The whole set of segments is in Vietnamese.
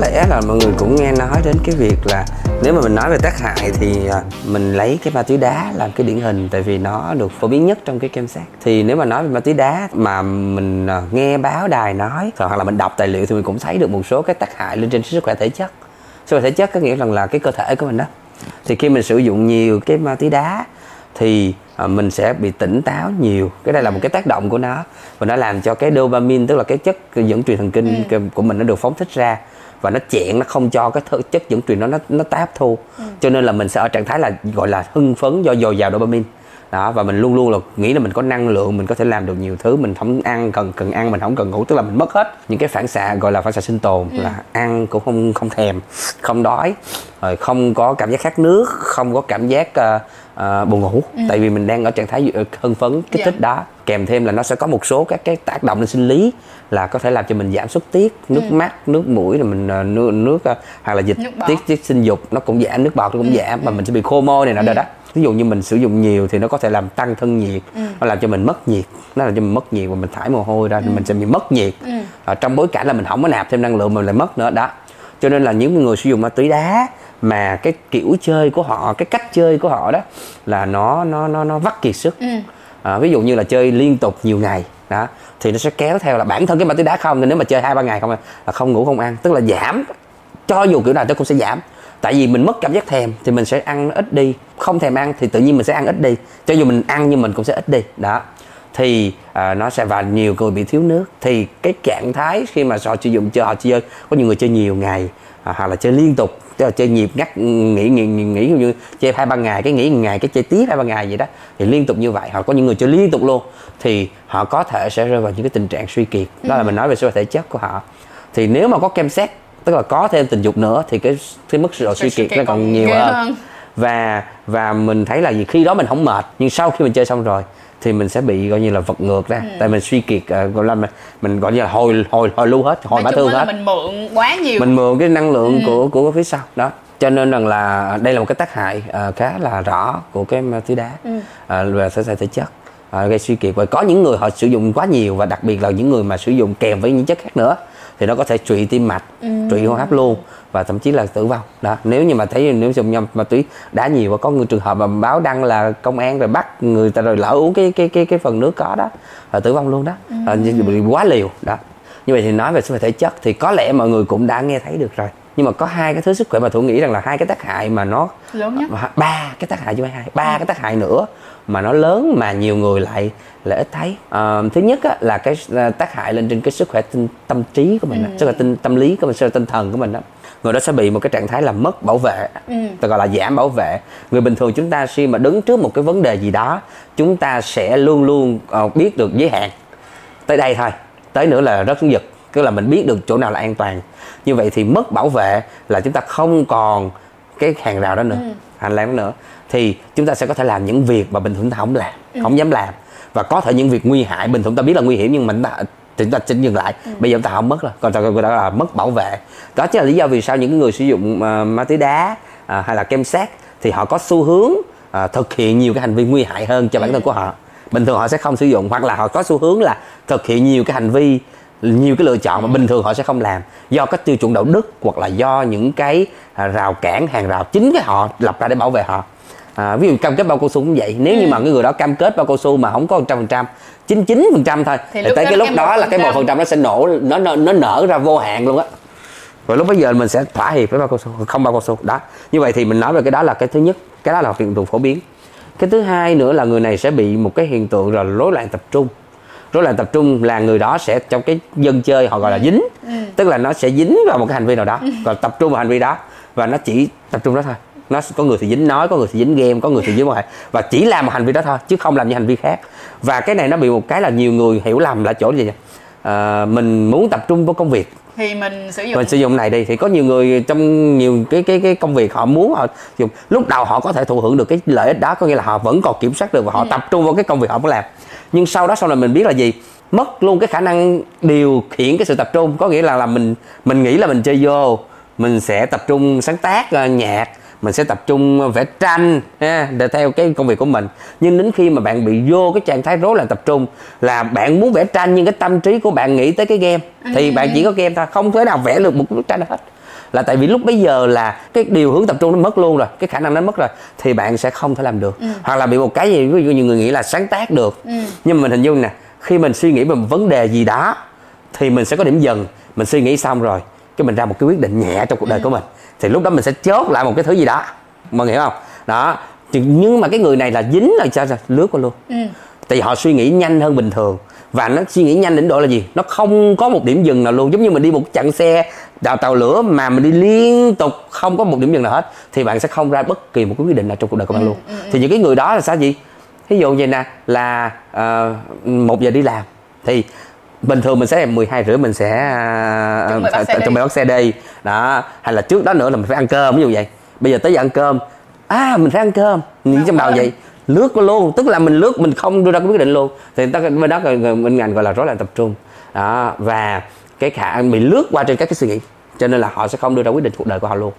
lẽ là mọi người cũng nghe nói đến cái việc là nếu mà mình nói về tác hại thì à, mình lấy cái ma túy đá làm cái điển hình tại vì nó được phổ biến nhất trong cái kem sát thì nếu mà nói về ma túy đá mà mình à, nghe báo đài nói hoặc là mình đọc tài liệu thì mình cũng thấy được một số cái tác hại lên trên sức khỏe thể chất. Sức khỏe thể chất có nghĩa rằng là cái cơ thể của mình đó. Thì khi mình sử dụng nhiều cái ma túy đá thì à, mình sẽ bị tỉnh táo nhiều. Cái đây là một cái tác động của nó và nó làm cho cái dopamine tức là cái chất dẫn truyền thần kinh Ừ. của mình nó được phóng thích ra và nó chẹn nó không cho cái th- chất dẫn truyền nó nó nó táp thu Ừ. cho nên là mình sẽ ở trạng thái là gọi là hưng phấn do dồi dào dopamine đó và mình luôn luôn là nghĩ là mình có năng lượng mình có thể làm được nhiều thứ mình không ăn cần cần ăn mình không cần ngủ tức là mình mất hết những cái phản xạ gọi là phản xạ sinh tồn Ừ. là ăn cũng không không thèm không đói rồi không có cảm giác khát nước không có cảm giác ờ, ờ, buồn ngủ. Tại vì mình đang ở trạng thái ờ, hưng phấn. Kích Dạ. thích đó kèm thêm là nó sẽ có một số các cái tác động lên sinh lý là có thể làm cho mình giảm xuất tiết nước mắt nước mũi rồi mình ờ, nước nước ờ, hoặc là dịch tiết tiết sinh dục nó cũng giảm nước bọt nó cũng giảm và mình sẽ bị khô môi này nọ đó đó. Ví dụ như mình sử dụng nhiều thì nó có thể làm tăng thân nhiệt nó làm cho mình mất nhiệt nó làm cho mình mất nhiệt và mình thải mồ hôi ra thì mình sẽ bị mất nhiệt. Ờ, trong bối cảnh là mình không có nạp thêm năng lượng mình lại mất nữa. Đó cho nên là những người sử dụng ma túy đá mà cái kiểu chơi của họ cái cách chơi của họ đó là nó nó nó nó vắt kiệt sức. À, ví dụ như là chơi liên tục nhiều ngày đó thì nó sẽ kéo theo là bản thân cái ma túy đá không nên nếu mà chơi hai ba ngày không là không ngủ không ăn. Tức là giảm cho dù kiểu nào nó cũng sẽ giảm. Tại vì mình mất cảm giác thèm thì mình sẽ ăn ít đi không thèm ăn thì tự nhiên mình sẽ ăn ít đi. Cho dù mình ăn nhưng mình cũng sẽ ít đi đó thì à, nó sẽ và nhiều người bị thiếu nước. Thì cái trạng thái khi mà họ sử dụng chơi họ chơi có nhiều người chơi nhiều ngày à, hoặc là chơi liên tục là chơi nhịp ngắt nghỉ nghỉ nghỉ, như chơi hai ba ngày cái nghỉ ngày cái chơi tiếp hai ba ngày vậy đó thì liên tục như vậy. Hoặc có những người chơi liên tục luôn thì họ có thể sẽ rơi vào những cái tình trạng suy kiệt. Đó là mình nói về sức khỏe thể chất của họ. Thì nếu mà có kem xét tức là có thêm tình dục nữa thì cái cái mức độ suy kiệt nó còn nhiều ghê hơn. và và mình thấy là gì khi đó mình không mệt nhưng sau khi mình chơi xong rồi thì mình sẽ bị coi như là vật ngược ra. Tại mình suy kiệt uh, gọi là mình, mình gọi như là hồi hồi hồi lưu hết hồi bả thương hết. mình mượn quá nhiều. Mình mượn cái năng lượng của của phía sau đó. Cho nên rằng là đây là một cái tác hại ờ, khá là rõ của cái ma túy đá. Uh, về thể thể chất ờ, gây suy kiệt. Và có những người họ sử dụng quá nhiều và đặc biệt là những người mà sử dụng kèm với những chất khác nữa thì nó có thể trụy tim mạch trụy hô hấp luôn và thậm chí là tử vong. Đó nếu như mà thấy nếu dùng nhau ma túy đá nhiều và có người trường hợp mà báo đăng là công an rồi bắt người ta rồi lỡ uống cái cái cái cái phần nước có đó là tử vong luôn đó. Ờ, như bị quá liều đó. Như vậy thì nói về sức khỏe thể chất thì có lẽ mọi người cũng đã nghe thấy được rồi. Nhưng mà có hai cái thứ sức khỏe mà thủ nghĩ rằng là hai cái tác hại mà nó lớn nhất. ba cái tác hại chứ hai ba cái tác hại nữa mà nó lớn mà nhiều người lại lại ít thấy. Ờ, thứ nhất á, là cái à, tác hại lên trên cái sức khỏe tinh, tâm trí của mình á, sức khỏe tinh, tâm lý của mình sức khỏe tinh thần của mình đó người đó sẽ bị một cái trạng thái là mất bảo vệ ta gọi là giảm bảo vệ. Người bình thường chúng ta khi mà đứng trước một cái vấn đề gì đó chúng ta sẽ luôn luôn ờ, biết được giới hạn. Tới đây thôi tới nữa là rất giật tức là mình biết được chỗ nào là an toàn. Như vậy thì mất bảo vệ là chúng ta không còn cái hàng rào đó nữa hành lang nữa thì chúng ta sẽ có thể làm những việc mà bình thường ta không làm không dám làm. Và có thể những việc nguy hại bình thường ta biết là nguy hiểm nhưng mà ta thì chúng ta xin dừng lại. Bây giờ chúng ta không mất rồi còn ta gọi là mất bảo vệ. Đó chính là lý do vì sao những người sử dụng uh, ma túy đá à, hay là kem sát thì họ có xu hướng à, thực hiện nhiều cái hành vi nguy hại hơn cho bản thân của họ. Bình thường họ sẽ không sử dụng hoặc là họ có xu hướng là thực hiện nhiều cái hành vi nhiều cái lựa chọn mà bình thường họ sẽ không làm. Do các tiêu chuẩn đạo đức hoặc là do những cái à, rào cản hàng rào chính cái họ lập ra để bảo vệ họ à, ví dụ cam kết bao cao su cũng vậy. Nếu như mà cái người đó cam kết bao cao su mà không có 100% 99 phần trăm thôi Thì lúc tới cái lúc đó là cái 1% một phần trăm nó sẽ nổ nó, nó nó nở ra vô hạn luôn á. Rồi lúc bây giờ mình sẽ thỏa hiệp với bao cao su không bao cao su. Đó. Như vậy thì mình nói về cái đó là cái thứ nhất cái đó là hiện tượng phổ biến. Cái thứ hai nữa là người này sẽ bị một cái hiện tượng là rối loạn tập trung. Rối loạn tập trung là người đó sẽ trong cái dân chơi họ gọi là dính. Tức là nó sẽ dính vào một cái hành vi nào đó và tập trung vào hành vi đó. Và nó chỉ tập trung đó thôi nó có người thì dính nói có người thì dính game có người thì dính quan hệ và chỉ làm một hành vi đó thôi chứ không làm những hành vi khác. Và cái này nó bị một cái là nhiều người hiểu lầm là chỗ gì à, mình muốn tập trung vào công việc. Thì mình sử dụng. Mình sử dụng này đi thì có nhiều người trong nhiều cái cái cái công việc họ muốn họ dùng lúc đầu họ có thể thụ hưởng được cái lợi ích đó có nghĩa là họ vẫn còn kiểm soát được và họ tập trung vào cái công việc họ muốn làm. Nhưng sau đó sau này mình biết là gì? Mất luôn cái khả năng điều khiển cái sự tập trung. Có nghĩa là là mình mình nghĩ là mình chơi vô mình sẽ tập trung sáng tác ờ, nhạc mình sẽ tập trung vẽ tranh ha, để theo cái công việc của mình. Nhưng đến khi mà bạn bị vô cái trạng thái rối loạn tập trung là bạn muốn vẽ tranh nhưng cái tâm trí của bạn nghĩ tới cái game thì bạn chỉ có game thôi không thể nào vẽ được một bức tranh nào hết. Là tại vì lúc bây giờ là cái điều hướng tập trung nó mất luôn rồi cái khả năng nó mất rồi thì bạn sẽ không thể làm được. Hoặc là bị một cái gì ví dụ như người nghĩ là sáng tác được. Nhưng mà mình hình dung nè khi mình suy nghĩ về một vấn đề gì đó thì mình sẽ có điểm dừng mình suy nghĩ xong rồi cái mình ra một cái quyết định nhẹ trong cuộc đời của mình. Thì lúc đó mình sẽ chốt lại một cái thứ gì đó. Mọi người hiểu không? Đó. Nhưng mà cái người này là dính là sao lướt qua luôn. Tại vì họ suy nghĩ nhanh hơn bình thường. Và nó suy nghĩ nhanh đến độ là gì? Nó không có một điểm dừng nào luôn. Giống như mình đi một chặng xe đào tàu lửa mà mình đi liên tục không có một điểm dừng nào hết thì bạn sẽ không ra bất kỳ một cái quyết định nào trong cuộc đời của bạn luôn. thì những cái người đó là sao gì? Ví dụ vậy nè là ờ, một giờ đi làm. Thì bình thường mình sẽ 12 rưỡi mình sẽ Chuẩn bị bắt xe đi. đó hay là trước đó nữa là mình phải ăn cơm ví dụ vậy. Bây giờ tới giờ ăn cơm. À mình phải ăn cơm. Nghĩ trong đầu vậy. Lướt luôn tức là mình lướt mình không đưa ra cái quyết định luôn. Thì ta bên đó bên ngành gọi là rối loạn tập trung. Đó và cái khả bị lướt qua trên các cái suy nghĩ cho nên là họ sẽ không đưa ra quyết định cuộc đời của họ luôn.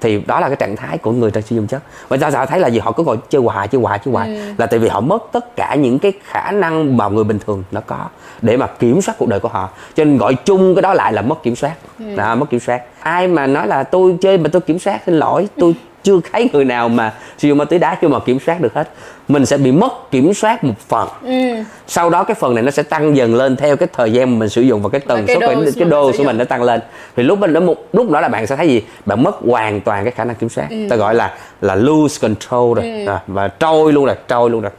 Thì đó là cái trạng thái của người đang sử dụng chất. Và do họ thấy là gì họ cứ ngồi chơi hoài chơi hoài chơi hoài là tại vì họ mất tất cả những cái khả năng mà người bình thường nó có để mà kiểm soát cuộc đời của họ. Cho nên gọi chung cái đó lại là mất kiểm soát. Đó, mất kiểm soát. Ai mà nói là tôi chơi mà tôi kiểm soát xin lỗi tôi chưa thấy người nào mà sử dụng ma túy đá chưa mà kiểm soát được hết. Mình sẽ bị mất kiểm soát một phần. Sau đó cái phần này nó sẽ tăng dần lên theo cái thời gian mà mình sử dụng và cái tần số cái, cái mình đô của mình nó tăng lên. Thì lúc đó một lúc đó là bạn sẽ thấy gì? Bạn mất hoàn toàn cái khả năng kiểm soát. Ta gọi là là lose control rồi. À, và trôi luôn rồi trôi luôn rồi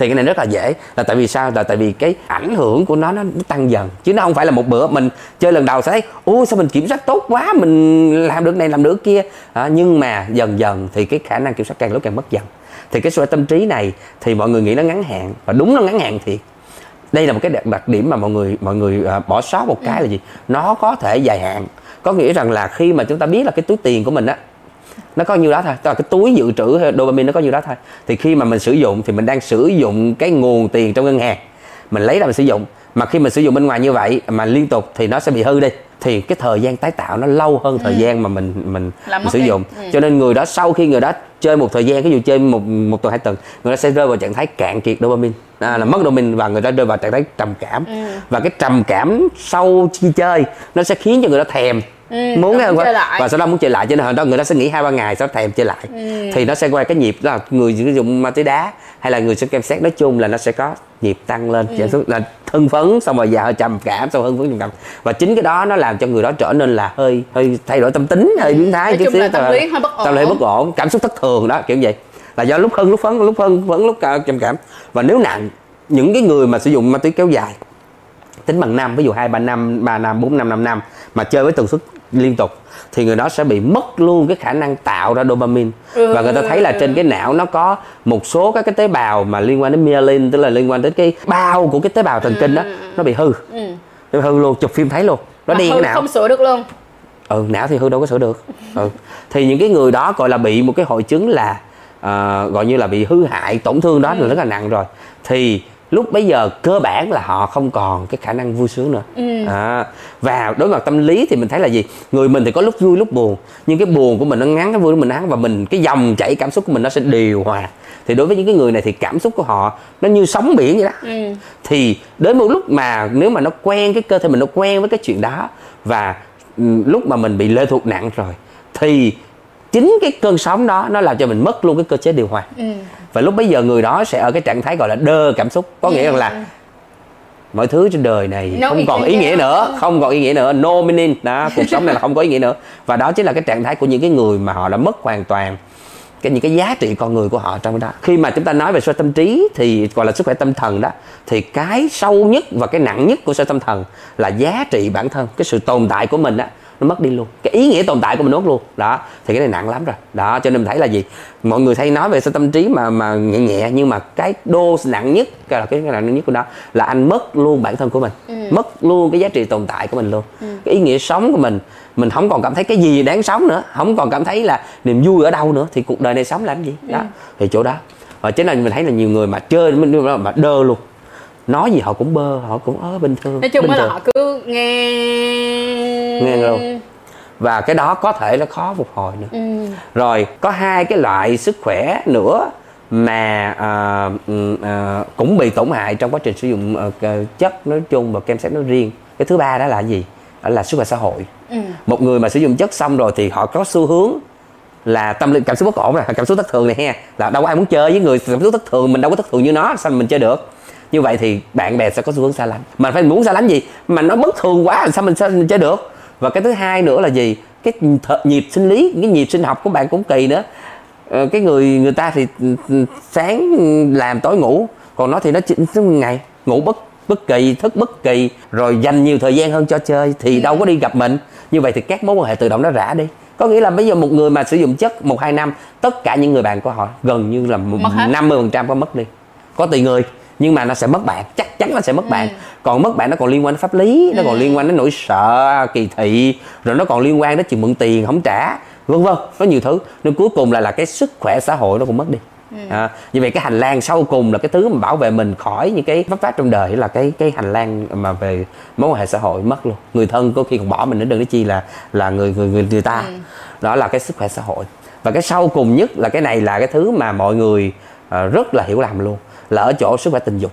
thì cái này rất là dễ là tại vì sao? Là tại vì cái ảnh hưởng của nó nó, tăng dần. Chứ nó không phải là một bữa mình chơi lần đầu sẽ thấy ôi sao mình kiểm soát tốt quá mình làm được này làm được kia. À, nhưng mà dần dần thì cái khả năng kiểm soát càng lúc càng mất dần. Thì cái sức tâm trí này thì mọi người nghĩ nó ngắn hạn và đúng nó ngắn hạn thiệt. Đây là một cái đặc, đặc điểm mà mọi người mọi người à, bỏ sót một cái là gì? Nó có thể dài hạn. Có nghĩa rằng là khi mà chúng ta biết là cái túi tiền của mình á nó có nhiêu đó thôi tức là cái túi dự trữ dopamine nó có nhiêu đó thôi. Thì khi mà mình sử dụng thì mình đang sử dụng cái nguồn tiền trong ngân hàng. Mình lấy ra mình sử dụng. Mà khi mình sử dụng bên ngoài như vậy mà liên tục thì nó sẽ bị hư đi. Thì cái thời gian tái tạo nó lâu hơn thời gian mà mình mình, Làm mình sử dụng. Cho nên người đó sau khi người đó chơi một thời gian ví dụ chơi một một tuần hai tuần người đó sẽ rơi vào trạng thái cạn kiệt dopamine. À, là mất dopamine và người ta rơi vào trạng thái trầm cảm. Và cái trầm cảm sau khi chơi nó sẽ khiến cho người đó thèm muốn muốn không chơi lại. và sau đó muốn chơi lại cho nên hồi đó người ta sẽ nghỉ hai ba ngày sau đó thèm chơi lại thì nó sẽ qua cái nhịp đó là người sử dụng ma túy đá hay là người sử kem xét nói chung là nó sẽ có nhịp tăng lên ừ. là hưng phấn xong rồi giờ trầm cảm xong hưng phấn trầm cảm và chính cái đó nó làm cho người đó trở nên là hơi hơi thay đổi tâm tính hơi biến thái chút xíu, tâm lý hơi bất ổn. tâm lý bất ổn cảm xúc thất thường đó kiểu vậy là do lúc hưng lúc phấn lúc hưng phấn lúc ca- trầm cảm và nếu nặng những cái người mà sử dụng ma túy kéo dài tính bằng năm ví dụ hai ba năm ba năm bốn năm năm năm mà chơi với tần suất liên tục thì người đó sẽ bị mất luôn cái khả năng tạo ra dopamine. Ừ. và người ta thấy là trên cái não nó có một số các cái tế bào mà liên quan đến myelin tức là liên quan đến cái bao của cái tế bào thần kinh đó nó bị hư. Nó bị hư luôn chụp phim thấy luôn. Nó hư cái não. không sửa được luôn. Ừ não thì hư đâu có sửa được. Ừ. thì những cái người đó gọi là bị một cái hội chứng là ờ, gọi như là bị hư hại tổn thương đó là rất là nặng rồi. Thì lúc bấy giờ cơ bản là họ không còn cái khả năng vui sướng nữa. À, và đối mặt tâm lý thì mình thấy là gì? Người mình thì có lúc vui lúc buồn nhưng cái buồn của mình nó ngắn cái vui của mình ngắn và mình cái dòng chảy cảm xúc của mình nó sẽ điều hòa. Thì đối với những cái người này thì cảm xúc của họ nó như sóng biển vậy đó. Thì đến một lúc mà nếu mà nó quen cái cơ thể mình nó quen với cái chuyện đó và ừ, lúc mà mình bị lệ thuộc nặng rồi thì chính cái cơn sóng đó nó làm cho mình mất luôn cái cơ chế điều hòa. Và lúc bấy giờ người đó sẽ ở cái trạng thái gọi là đơ cảm xúc. Có nghĩa rằng là mọi thứ trên đời này No không còn ý nghĩa. nữa không còn ý nghĩa nữa. No meaning. Đó cuộc sống này là không có ý nghĩa nữa. Và đó chính là cái trạng thái của những cái người mà họ đã mất hoàn toàn cái những cái giá trị con người của họ trong đó. Khi mà chúng ta nói về soi tâm trí thì gọi là sức khỏe tâm thần đó thì cái sâu nhất và cái nặng nhất của soi tâm thần là giá trị bản thân cái sự tồn tại của mình á nó mất đi luôn. Cái ý nghĩa tồn tại của mình mất luôn. Đó thì cái này nặng lắm rồi. Đó cho nên mình thấy là gì? Mọi người hay nói về soi tâm trí mà mà nhẹ nhẹ nhưng mà cái đô nặng nhất cái là cái nặng nhất của nó là anh mất luôn bản thân của mình. Mất luôn cái giá trị tồn tại của mình luôn. Cái ý nghĩa sống của mình mình không còn cảm thấy cái gì đáng sống nữa. Không còn cảm thấy là niềm vui ở đâu nữa. Thì cuộc đời này sống làm gì? Đó thì chỗ đó. Và chính là mình thấy là nhiều người mà chơi mình mà đơ luôn. Nói gì họ cũng bơ họ cũng ớ bình thường nói chung bình là thường. họ cứ nghe Nghe luôn. và cái đó có thể nó khó phục hồi nữa. Rồi có hai cái loại sức khỏe nữa mà ừm, à, cũng bị tổn hại trong quá trình sử dụng c- chất nói chung và kem xét nói riêng. Cái thứ ba đó là gì? Đó là sức khỏe xã hội. Một người mà sử dụng chất xong rồi thì họ có xu hướng là tâm lý cảm xúc bất ổn rồi cảm xúc thất thường này ha. Là đâu có ai muốn chơi với người cảm xúc thất thường mình đâu có thất thường như nó sao mình chơi được? Như vậy thì bạn bè sẽ có xu hướng xa lánh. Mà phải muốn xa lánh gì? Mà nó bất thường quá làm sao mình sao mình chơi được và cái thứ hai nữa là gì? Cái th- nhịp sinh lý cái nhịp sinh học của bạn cũng kỳ nữa. Ờ, cái người người ta thì ừ, ừ, sáng làm tối ngủ còn nó thì nó chỉ nó ngày. Ngủ bất bất kỳ thức bất kỳ rồi dành nhiều thời gian hơn cho chơi thì đâu có đi gặp mình. Như vậy thì các mối quan hệ tự động nó rã đi. Có nghĩa là bây giờ một người mà sử dụng chất một hai năm tất cả những người bạn của họ gần như là năm mươi phần trăm có mất đi. Có tùy người nhưng mà nó sẽ mất bạn chắc chắn là sẽ mất bạn. Còn mất bạn nó còn liên quan đến pháp lý nó còn liên quan đến nỗi sợ kỳ thị rồi nó còn liên quan đến chuyện mượn tiền không trả vân vân có nhiều thứ. Nên cuối cùng là là cái sức khỏe xã hội nó cũng mất đi. À, như vậy cái hành lang sau cùng là cái thứ mà bảo vệ mình khỏi những cái vấp váp trong đời là cái cái hành lang mà về mối quan hệ xã hội mất luôn. Người thân có khi còn bỏ mình nữa đừng nói chi là là người người người, người ta. Đó là cái sức khỏe xã hội. Và cái sau cùng nhất là cái này là cái thứ mà mọi người ờ, rất là hiểu lầm luôn là ở chỗ sức khỏe tình dục.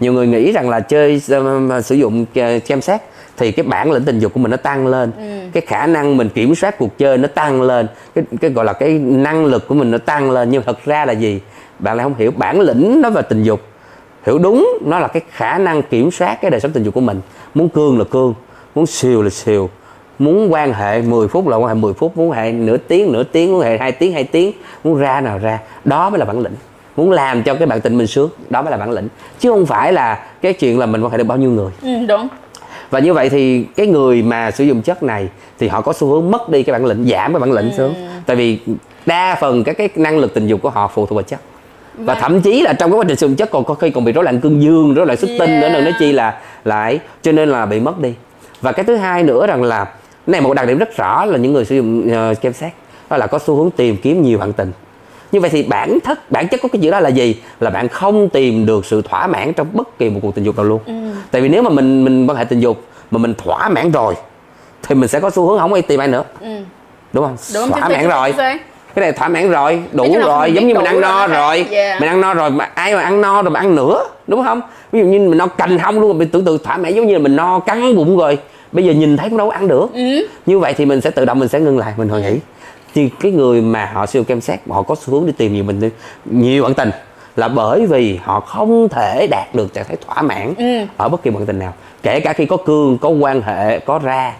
Nhiều người nghĩ rằng là chơi ờ, sử dụng ờ, kem xét thì cái bản lĩnh tình dục của mình nó tăng lên. Cái khả năng mình kiểm soát cuộc chơi nó tăng lên. Cái cái gọi là cái năng lực của mình nó tăng lên. Nhưng thật ra là gì? Bạn lại không hiểu. Bản lĩnh nó về tình dục. Hiểu đúng nó là cái khả năng kiểm soát cái đời sống tình dục của mình. Muốn cương là cương muốn siêu là siêu muốn quan hệ 10 phút là quan hệ 10 phút muốn hệ nửa tiếng nửa tiếng muốn hệ hai tiếng hai tiếng muốn ra nào ra. Đó mới là bản lĩnh muốn làm cho cái bạn tình mình sướng đó mới là bản lĩnh. Chứ không phải là cái chuyện là mình quan hệ được bao nhiêu người. Ừ, đúng. Và như vậy thì cái người mà sử dụng chất này thì họ có xu hướng mất đi cái bản lĩnh giảm cái bản lĩnh xuống. Tại vì đa phần các cái năng lực tình dục của họ phụ thuộc vào chất. Và thậm chí là trong cái quá trình sử dụng chất còn có khi còn bị rối loạn cương dương rối loạn xuất tinh nữa Yeah. đừng nói chi là lại cho nên là bị mất đi. Và cái thứ hai nữa rằng là này một đặc điểm rất rõ là những người sử dụng uh, kem xét đó là có xu hướng tìm kiếm nhiều bạn tình như vậy thì bản thất bản chất của cái chuyện đó là gì? Là bạn không tìm được sự thỏa mãn trong bất kỳ một cuộc tình dục nào luôn. Tại vì nếu mà mình mình quan hệ tình dục mà mình thỏa mãn rồi thì mình sẽ có xu hướng không đi tìm ai nữa. Đúng không? Đúng thỏa mãn rồi. cái này thỏa mãn rồi đủ rồi giống như mình ăn no rồi. Yeah. mình ăn no rồi mà ai mà ăn no rồi mà ăn nữa đúng không? Ví dụ như mình no cành hông luôn mình tưởng tượng thỏa mãn giống như là mình no căng bụng rồi. Bây giờ nhìn thấy cũng đâu có ăn được. Ừ. như vậy thì mình sẽ tự động mình sẽ ngưng lại mình hồi nghĩ thì cái người mà họ siêu kem xét họ có xu hướng đi tìm nhiều mình nhiều bạn tình. Là bởi vì họ không thể đạt được trạng thái thỏa mãn Ừ. ở bất kỳ bạn tình nào. Kể cả khi có cương có quan hệ có ra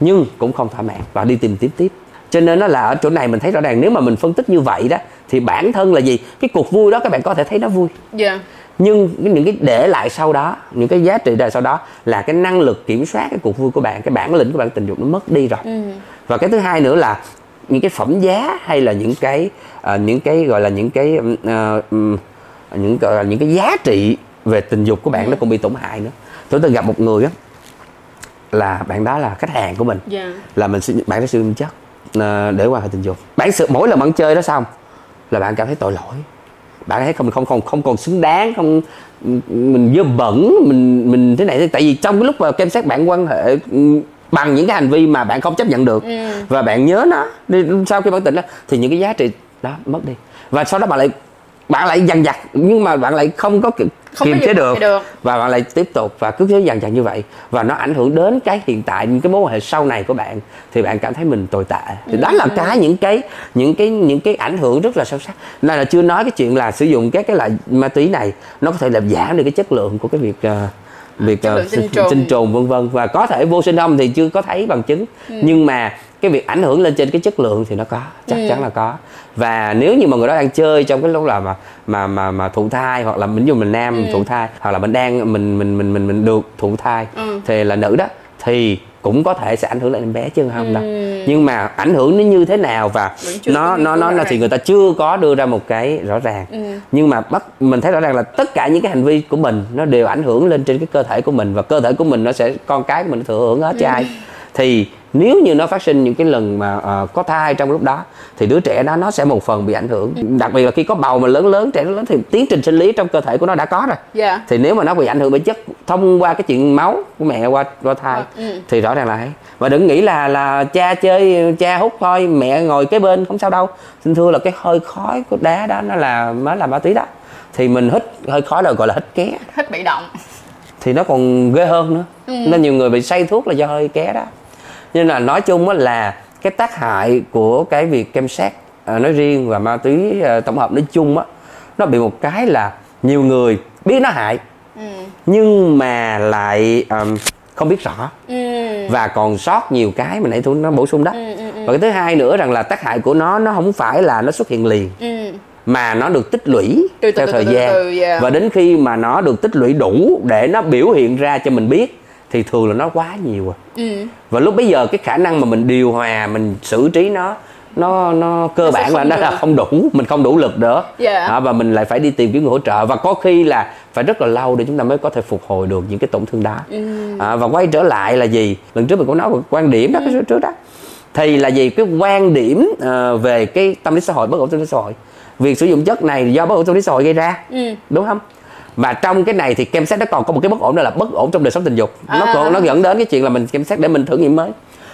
nhưng cũng không thỏa mãn và đi tìm tiếp tiếp. Cho nên nó là ở chỗ này mình thấy rõ ràng nếu mà mình phân tích như vậy đó thì bản thân là gì? Cái cuộc vui đó các bạn có thể thấy nó vui. Dạ. Nhưng những cái để lại sau đó những cái giá trị lại sau đó là cái năng lực kiểm soát cái cuộc vui của bạn cái bản lĩnh của bạn tình dục nó mất đi rồi. Và cái thứ hai nữa là những cái phẩm giá hay là những cái ờ, những cái gọi là những cái ờ, ừm, những gọi là những cái giá trị về tình dục của bạn nó cũng bị tổn hại nữa. Tôi từng gặp một người á là bạn đó là khách hàng của mình. Dạ. Là mình bạn đã sử dụng chất ờ, để quan hệ tình dục. Bạn sự mỗi lần bạn chơi đó xong là bạn cảm thấy tội lỗi. Bạn thấy không không không không còn xứng đáng không mình dơ bẩn mình mình thế này tại vì trong cái lúc mà kem xét bạn quan hệ ừ, bằng những cái hành vi mà bạn không chấp nhận được. Và bạn nhớ nó. Đi sau khi bạn tỉnh đó thì những cái giá trị đó mất đi. Và sau đó bạn lại bạn lại dằn vặt nhưng mà bạn lại không có kiềm chế được, được. và bạn lại tiếp tục và cứ thế dần dần như vậy. Và nó ảnh hưởng đến cái hiện tại những cái mối quan hệ sau này của bạn. Thì bạn cảm thấy mình tồi tệ. Thì đó là cái những cái những cái những cái ảnh hưởng rất là sâu sắc. Này là chưa nói cái chuyện là sử dụng các cái loại ma túy này nó có thể làm giảm được cái chất lượng của cái việc ờ, việc ờ, sinh, trùng. sinh trùng vân vân. Và có thể vô sinh âm thì chưa có thấy bằng chứng. Nhưng mà cái việc ảnh hưởng lên trên cái chất lượng thì nó có chắc chắn là có. Và nếu như mà người đó đang chơi trong cái lúc là mà mà mà mà thụ thai hoặc là mình dùng mình nam thụ thai hoặc là mình đang mình mình mình mình mình được thụ thai Ừ. thì là nữ đó thì cũng có thể sẽ ảnh hưởng lên em bé chứ không đâu. Nhưng mà ảnh hưởng nó như thế nào và nó nó nó nó thì người ta chưa có đưa ra một cái rõ ràng. Nhưng mà bắt mình thấy rõ ràng là tất cả những cái hành vi của mình nó đều ảnh hưởng lên trên cái cơ thể của mình và cơ thể của mình nó sẽ con cái của mình nó thừa hưởng hết ai. Thì nếu như nó phát sinh những cái lần mà ờ, có thai trong lúc đó thì đứa trẻ đó nó sẽ một phần bị ảnh hưởng. Đặc biệt là khi có bầu mà lớn lớn trẻ nó lớn thì tiến trình sinh lý trong cơ thể của nó đã có rồi. Dạ. Thì nếu mà nó bị ảnh hưởng bởi chất thông qua cái chuyện máu của mẹ qua qua thai Ừ. thì rõ ràng là ấy. Và đừng nghĩ là là cha chơi cha hút thôi mẹ ngồi kế bên không sao đâu. Xin thưa là cái hơi khói của đá đó nó là nó là ma túy đó. Thì mình hít hơi khói là gọi là hít ké. Thích bị động. Thì nó còn ghê hơn nữa. Nên nhiều người bị say thuốc là do hơi ké đó nhưng là nói chung á là cái tác hại của cái việc kem sát à, nói riêng và ma túy à, tổng hợp nói chung á nó bị một cái là nhiều người biết nó hại ừ. nhưng mà lại um, không biết rõ Ừ. và còn sót nhiều cái mà nãy tôi nó bổ sung đó Ừ, ừ, ừ. và cái thứ hai nữa rằng là tác hại của nó nó không phải là nó xuất hiện liền Ừ. mà nó được tích lũy Từ từ, theo từ thời từ, gian từ, yeah. và đến khi mà nó được tích lũy đủ để nó biểu hiện ra cho mình biết thì thường là nó quá nhiều rồi Ừ. và lúc bây giờ cái khả năng mà mình điều hòa mình xử trí nó nó nó cơ Nó bản là nó là không đủ mình không đủ lực nữa. Dạ. Đó, và mình lại phải đi tìm kiếm người hỗ trợ. Và có khi là phải rất là lâu để chúng ta mới có thể phục hồi được những cái tổn thương đó. Ừ. à, và quay trở lại là gì? Lần trước mình cũng nói về quan điểm đó cái Ừ. số trước đó. Thì là gì? Cái quan điểm ờ, về cái tâm lý xã hội bất ổn tâm lý xã hội. Việc sử dụng chất này do bất ổn tâm lý xã hội gây ra. Ừ. đúng không và trong cái này thì kem xét nó còn có một cái bất ổn đó là bất ổn trong đời sống tình dục nó À. còn nó dẫn đến cái chuyện là mình kem xét để mình thử nghiệm mới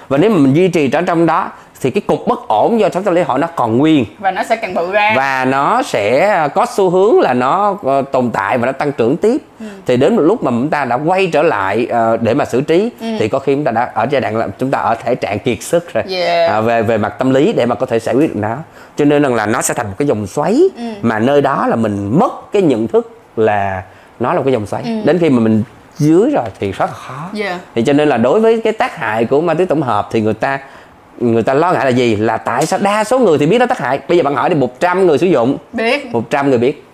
và nếu mà mình duy trì ở trong đó thì cái cục bất ổn do sống tâm lý hội nó còn nguyên và nó sẽ càng bự ra và nó sẽ có xu hướng là nó ờ, tồn tại và nó tăng trưởng tiếp Ừ. thì đến một lúc mà chúng ta đã quay trở lại ờ, để mà xử trí Ừ. thì có khi chúng ta đã ở giai đoạn là chúng ta ở thể trạng kiệt sức rồi Yeah. À, về về mặt tâm lý để mà có thể giải quyết được nó cho nên rằng là nó sẽ thành một cái dòng xoáy Ừ. mà nơi đó là mình mất cái nhận thức là nó là một cái dòng xoáy. Ừ. đến khi mà mình dưới rồi thì rất là khó. Yeah. thì cho nên là đối với cái tác hại của ma túy tổng hợp thì người ta người ta lo ngại là gì? Là tại sao đa số người thì biết nó tác hại? Bây giờ bạn hỏi đi 100 người sử dụng. Biết. 100 người biết.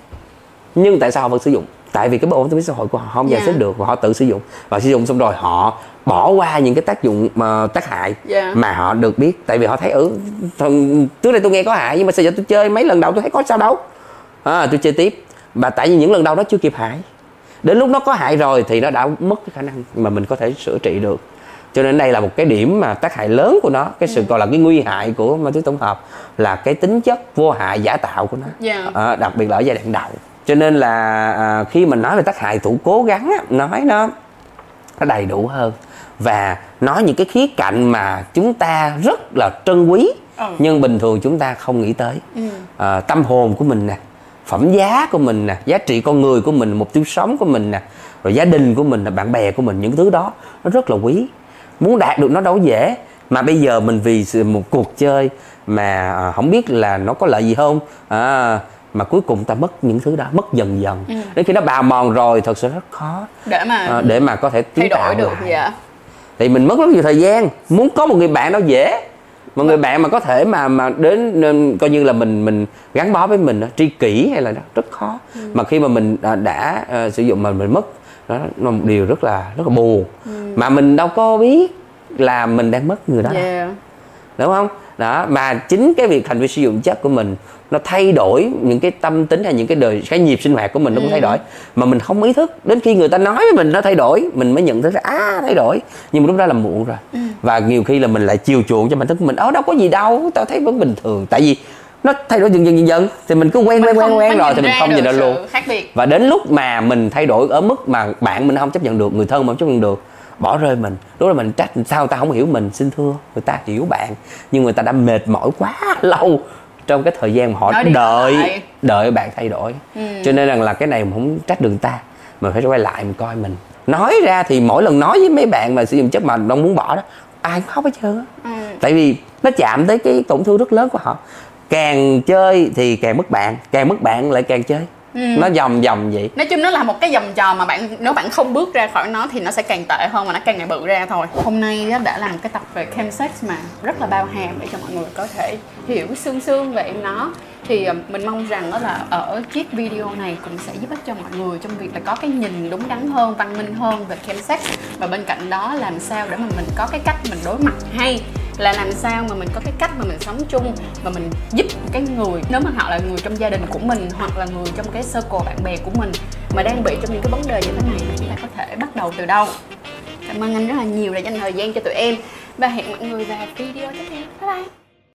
Nhưng tại sao họ vẫn sử dụng? Tại vì cái ổn tâm lý xã hội của họ không giải Dạ. thích được và họ tự sử dụng. Và sử dụng xong rồi họ bỏ qua những cái tác dụng mà tác hại Dạ. mà họ được biết. Tại vì họ thấy ừ thằng- trước đây tôi nghe có hại nhưng mà bây giờ tôi chơi mấy lần đầu tôi thấy có sao đâu. À, tôi chơi tiếp và tại vì những lần đầu đó chưa kịp hại. Đến lúc nó có hại rồi thì nó đã mất cái khả năng mà mình có thể sửa trị được. Cho nên đây là một cái điểm mà tác hại lớn của nó. Cái sự gọi là cái nguy hại của ma túy tổng hợp là cái tính chất vô hại giả tạo của nó. Dạ. Ờ, đặc biệt là ở giai đoạn đầu. Cho nên là à, khi mình nói về tác hại thủ cố gắng á, nói nó nó đầy đủ hơn. Và nói những cái khía cạnh mà chúng ta rất là trân quý Ừ. nhưng bình thường chúng ta không nghĩ tới. Ừ. à, tâm hồn của mình nè phẩm giá của mình nè giá trị con người của mình mục tiêu sống của mình nè rồi gia đình của mình nè bạn bè của mình những thứ đó nó rất là quý. Muốn đạt được nó đâu dễ mà bây giờ mình vì một cuộc chơi mà à, không biết là nó có lợi gì không à, mà cuối cùng ta mất những thứ đó mất dần dần. Ừ. đến khi nó bào mòn rồi thật sự rất khó. Để mà à, để mà có thể thay đổi được lại. dạ. Thì mình mất rất nhiều thời gian. Muốn có một người bạn đó dễ một người bạn mà có thể mà mà đến nên coi như là mình mình gắn bó với mình á, tri kỷ hay là đó rất khó. Mà khi mà mình à, đã à, sử dụng mà mình mất đó nó một điều rất là rất là buồn. Mà mình đâu có biết là mình đang mất người đó yeah. Đúng không đó mà chính cái việc hành vi sử dụng chất của mình nó thay đổi những cái tâm tính hay những cái đời cái nhịp sinh hoạt của mình nó cũng thay đổi. Mà mình không ý thức đến khi người ta nói với mình nó thay đổi mình mới nhận thức ra à thay đổi. Nhưng mà lúc đó là muộn rồi. Và nhiều khi là mình lại chiều chuộng cho bản thân của mình ở đâu có gì đâu tao thấy vẫn bình thường. Tại vì nó thay đổi dần dần dần dần. Thì mình cứ quen quen quen quen có rồi thì mình không nhìn ra luôn. khác biệt. Và đến lúc mà mình thay đổi ở mức mà bạn mình không chấp nhận được người thân mình không chấp nhận được bỏ rơi mình. Lúc đó mình trách sao ta không hiểu mình xin thưa người ta hiểu bạn. Nhưng người ta đã mệt mỏi quá lâu trong cái thời gian mà họ đợi lại. đợi bạn thay đổi. Ừ. cho nên rằng là cái này mình không trách được người ta mà phải quay lại mình coi mình. Nói ra thì mỗi lần nói với mấy bạn mà sử dụng chất mà không muốn bỏ đó ai cũng khóc hết trơn á. Ừ. tại vì nó chạm tới cái tổn thương rất lớn của họ. Càng chơi thì càng mất bạn càng mất bạn lại càng chơi Ừ. nó vòng vòng vậy. Nói chung nó là một cái vòng tròn mà bạn nếu bạn không bước ra khỏi nó thì nó sẽ càng tệ hơn và nó càng ngày bự ra thôi. Hôm nay đã là một cái tập về chemsex mà rất là bao hàm để cho mọi người có thể hiểu xương xương về nó. Thì ờ, mình mong rằng đó là ở chiếc video này cũng sẽ giúp ích cho mọi người trong việc là có cái nhìn đúng đắn hơn văn minh hơn về chemsex. Và bên cạnh đó làm sao để mà mình có cái cách mình đối mặt hay là làm sao mà mình có cái cách mà mình sống chung và mình giúp cái người, nếu mà họ là người trong gia đình của mình, hoặc là người trong cái circle bạn bè của mình, mà đang bị trong những cái vấn đề như thế này, thì chúng ta có thể bắt đầu từ đâu? Cảm ơn anh rất là nhiều đã dành thời gian cho tụi em. Và hẹn mọi người vào video tiếp theo. Bye bye.